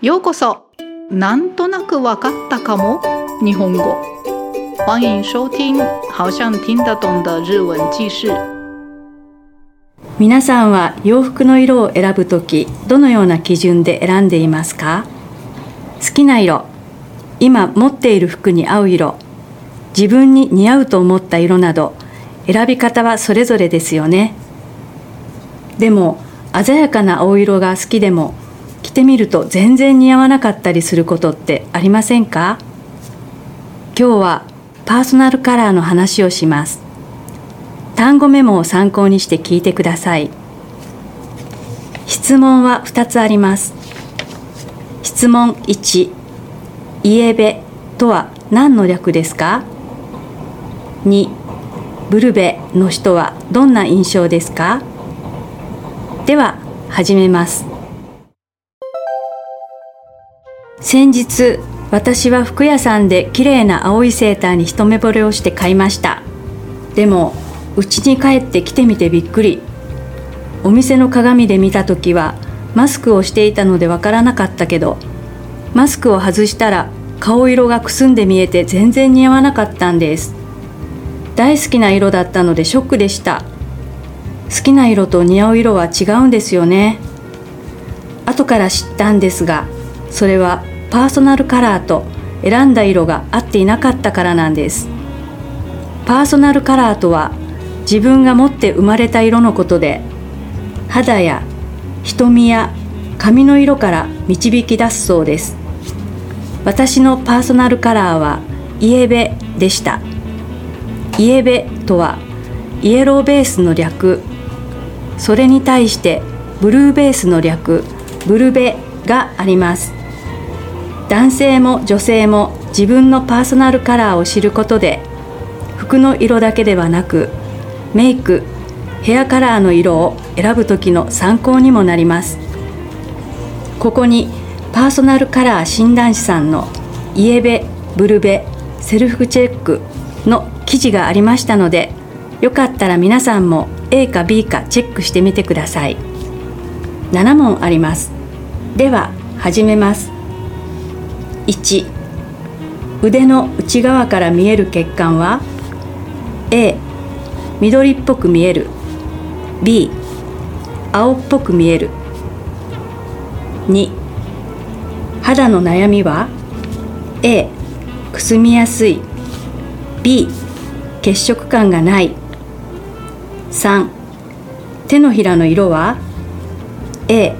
ようこそ。なんとなくわかったかも。日本語。欢迎收听好像听得懂的日文記事。皆さんは洋服の色を選ぶときどのような基準で選んでいますか？好きな色。今持っている服に合う色。自分に似合うと思った色など選び方はそれぞれですよね。でも鮮やかな青色が好きでも着てみると全然似合わなかったりすることってありませんか？今日はパーソナルカラーの話をします。単語メモを参考にして聞いてください。質問は2つあります。質問1イエベとは何の略ですか？2ブルベの人はどんな印象ですか？では始めます。先日私は服屋さんで綺麗な青いセーターに一目惚れをして買いました。でも家に帰って着てみてびっくり。お店の鏡で見た時はマスクをしていたのでわからなかったけどマスクを外したら顔色がくすんで見えて全然似合わなかったんです。大好きな色だったのでショックでした。好きな色と似合う色は違うんですよね。後から知ったんですがそれはパーソナルカラーと選んだ色が合っていなかったからなんです。パーソナルカラーとは自分が持って生まれた色のことで肌や瞳や髪の色から導き出すそうです。私のパーソナルカラーはイエベでした。イエベとはイエローベースの略。それに対してブルーベースの略ブルベがあります。男性も女性も自分のパーソナルカラーを知ることで服の色だけではなくメイクヘアカラーの色を選ぶ時の参考にもなります。ここにパーソナルカラー診断士さんのイエベブルベセルフチェックの記事がありましたのでよかったら皆さんも A か B かチェックしてみてください。7問あります。では始めます。1腕の内側から見える血管は A 緑っぽく見える。B 青っぽく見える。2肌の悩みは A くすみやすい。B 血色感がない。3手のひらの色は A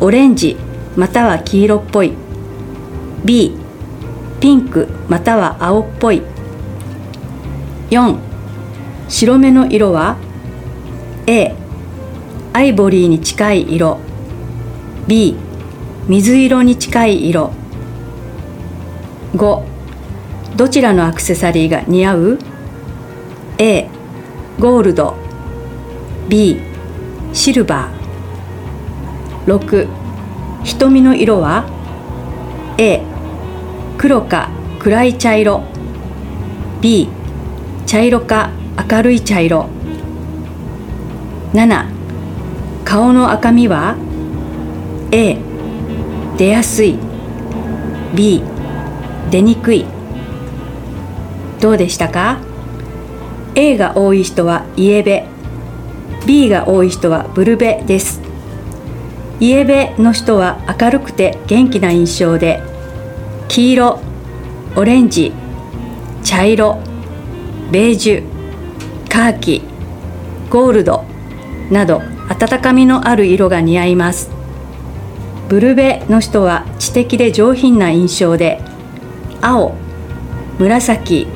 オレンジまたは黄色っぽい。B ピンクまたは青っぽい。4白目の色は？A アイボリーに近い色。B 水色に近い色。5どちらのアクセサリーが似合う？A ゴールド。B シルバー。6瞳の色は？A 黒か暗い茶色。B 茶色か明るい茶色。7顔の赤みは？A 出やすい。B 出にくい。どうでしたか？A が多い人はイエベ。B が多い人はブルベです。イエベの人は明るくて元気な印象で。黄色オレンジ茶色ベージュカーキゴールドなど温かみのある色が似合います。ブルベの人は知的で上品な印象で青紫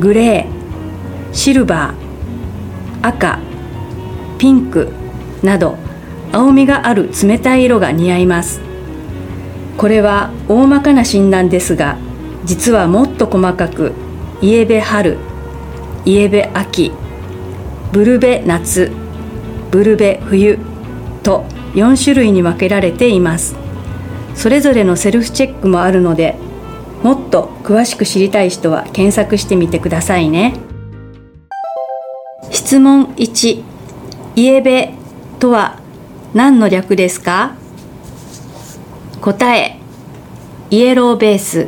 グレーシルバー赤ピンクなど青みがある冷たい色が似合います。これは大まかな診断ですが実はもっと細かくイエベ春イエベ秋ブルベ夏ブルベ冬と4種類に分けられています。それぞれのセルフチェックもあるのでもっと詳しく知りたい人は検索してみてくださいね。質問1イエベとは何の略ですか？答え。イエローベース。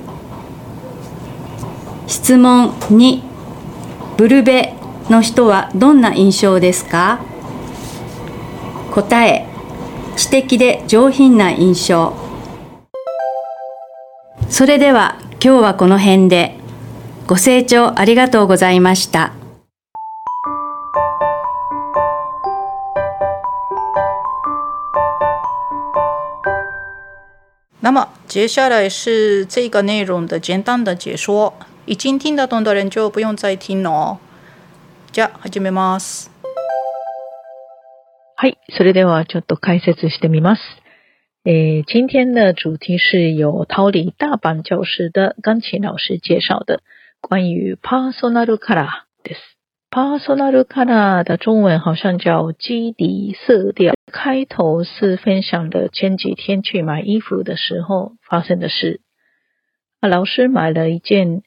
質問2ブルベの人はどんな印象ですか？答え。知的で上品な印象。それでは今日はこの辺で。ご清聴ありがとうございました。那么接下来是这个内容的简单的解说，已经听得懂的人就不用再听了哦。じゃあ始めます。はい、それではちょっと解説してみます。诶，今天的主题是由桃李大阪教室的钢琴老师介绍的。关于 personal color です。personal color 的中文好像叫基底色调。开头是分享的前几天去买衣服的时候发生的事。啊，老师买了一件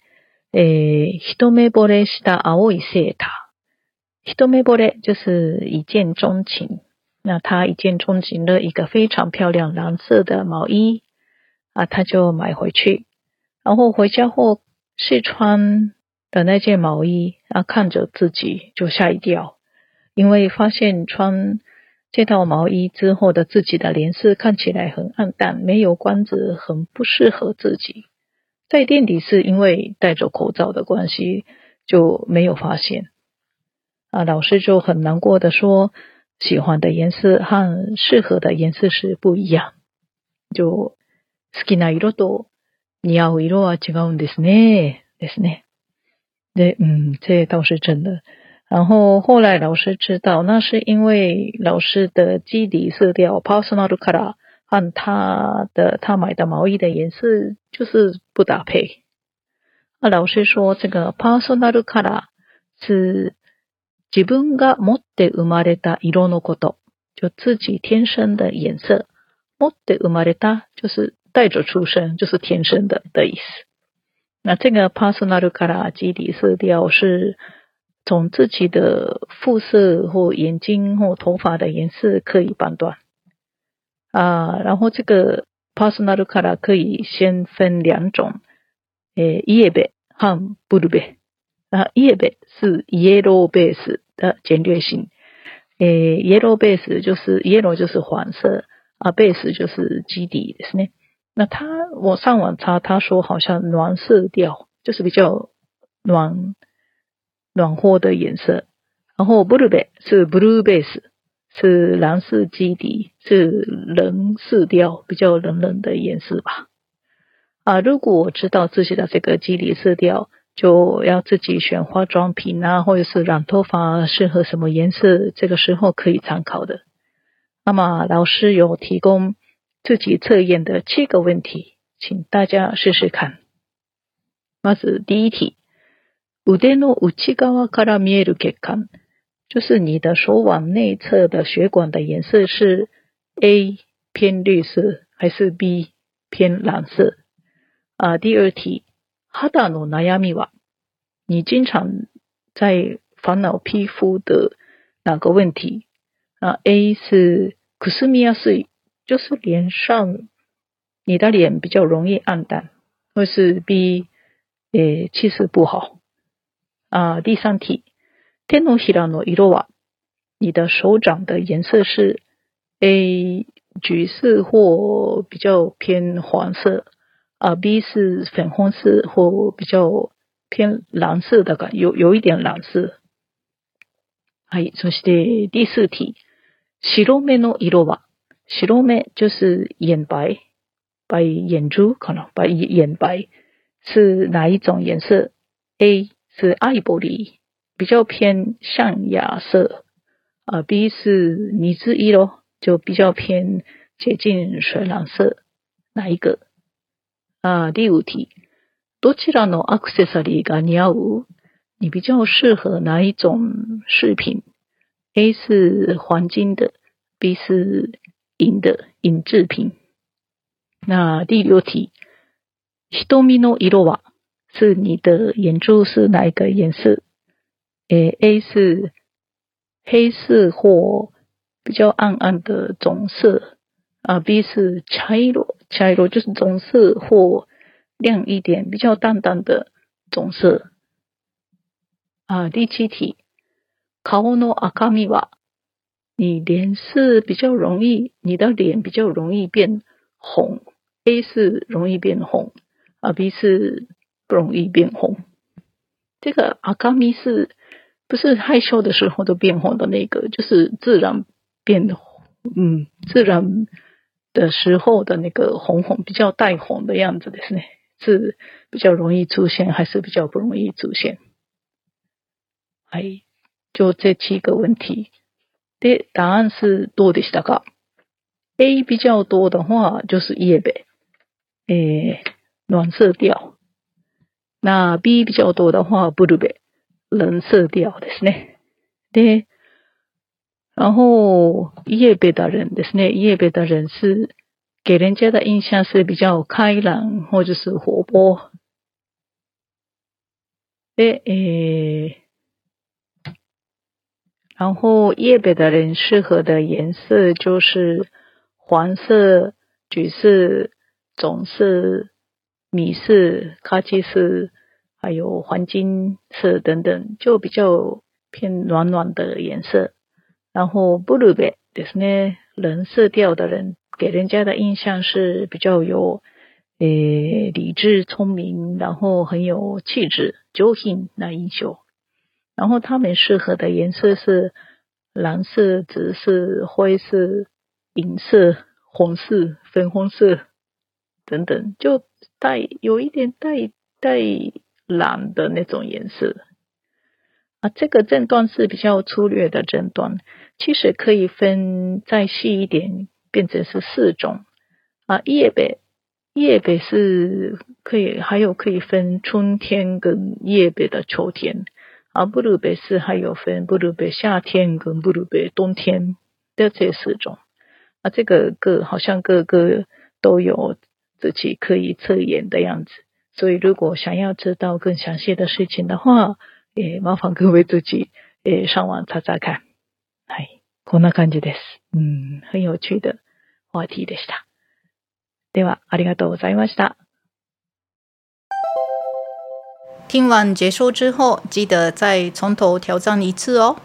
诶，一目惚れした青いセーター。一目惚れ就是一见钟情。那他一见钟情了一个非常漂亮蓝色的毛衣啊，他就买回去。然后回家后。试穿的那件毛衣， 啊，看着自己就吓一跳，因为发现穿这套毛衣之后的自己的脸色看起来很暗淡，没有光泽，很不适合自己。在店里是因为戴着口罩的关系，就没有发现。啊，老师就很难过的说，喜欢的颜色和适合的颜色是不一样。就好きな色と似合う色は違うんですね。ですね。 对，嗯，这倒是真的。然后后来老师知道，那是因为老师的基底色调 （personal color） 和他的他买的毛衣的颜色就是不搭配。那老师说，这个 personal color 是自分が持って生まれた色のこと，就自己天生的颜色。持って生まれた就是带着出生就是天生的的意思。 那这个 personal color 基底色调是从自己的肤色或眼睛或头发的颜色可以判断啊。然后这个 personal color 可以先分两种，诶，叶贝和 blue 贝啊。叶贝是 yellow base 的简略型，诶，yellow base 就是 yellow 就是黄色啊，base 就是基底，是呢。那他我上网查，他说好像暖色调就是比较暖暖和的颜色，然后 blue base 是 blue base 是蓝色基底，是冷色调，比较冷冷的颜色吧。啊，如果我知道自己的这个基底色调，就要自己选化妆品啊，或者是染头发适合什么颜色，这个时候可以参考的。那么老师有提供。自己测验的七个问题，请大家试试看。まず第一题，腕の内側から見える血管，就是你的手腕内侧的血管的颜色是 A 偏绿色还是 B 偏蓝色？啊，第二题，肌の悩みは，你经常在烦恼皮肤的哪个问题？啊，A 是くすみやすい。 就是脸上，你的脸比较容易暗淡，或是 B，诶气色不好啊。第三题，天のひらの色は，你的手掌的颜色是 A 橘色或比较偏黄色啊，B 是粉红色或比较偏蓝色的感，有有一点蓝色。はい、そして第四題、白目の色は。 白目就是眼白，白眼珠可能白眼白是哪一种颜色？A 是爱玻璃，比较偏象牙色啊。B 是尼子一咯，就比较偏接近水蓝色，哪一个？啊，第五题，どちらのアクセサリーが似合う？你比较适合哪一种饰品？A 是黄金的，B 是。 银的银制品。那第六题，瞳の色は是你的眼珠是哪一个颜色？诶，A 是黑色或比较暗暗的棕色啊，B 是茶色 茶色就是棕色或亮一点，比较淡淡的棕色。啊，第七题，顔の赤みは， 你脸是比较容易，你的脸比较容易变红。A 是容易变红，啊，B 是不容易变红。这个阿卡米是不是害羞的时候都变红的那个？就是自然变，嗯，自然的时候的那个红红，比较带红的样子的是呢？是比较容易出现，还是比较不容易出现？哎，就这七个问题。的答案是多的是哪个？A 比较多的话就是叶呗。诶，暖色调。那 B 比较多的话，不如呗，冷色调ですね。で、然后叶贝的人ですね，叶贝的人是给人家的印象是比较开朗或者是活泼。で、诶，然后叶北的人适合的颜色就是黄色、橘色。棕色、米色、咖啡色，还有黄金色等等，就比较偏暖暖的颜色。然后布鲁贝就是呢，冷色调的人，给人家的印象是比较有诶理智、聪明，然后很有气质、上品那印象。然后他们适合的颜色是蓝色、紫色、灰色、银色、红色、粉红色。等等，就带有一点带带蓝的那种颜色啊。这个诊断是比较粗略的诊断，其实可以分再细一点，变成是四种啊。叶北叶北是可以，还有可以分春天跟叶北的秋天啊。布鲁贝是还有分布鲁贝夏天跟布鲁贝冬天的这四种啊。这个各好像各个都有。自己可以测验的样子，所以如果想要知道更详细的事情的话，也麻烦各位自己也上网查查看。はい、こんな感じです。嗯，很有趣的话题でした。では、ありがとうございました。听完结束之后，记得再从头挑战一次哦。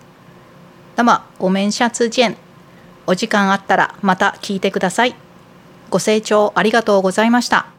那么我们下次见。お時間あったらまた聞いてください。ご清聴ありがとうございました。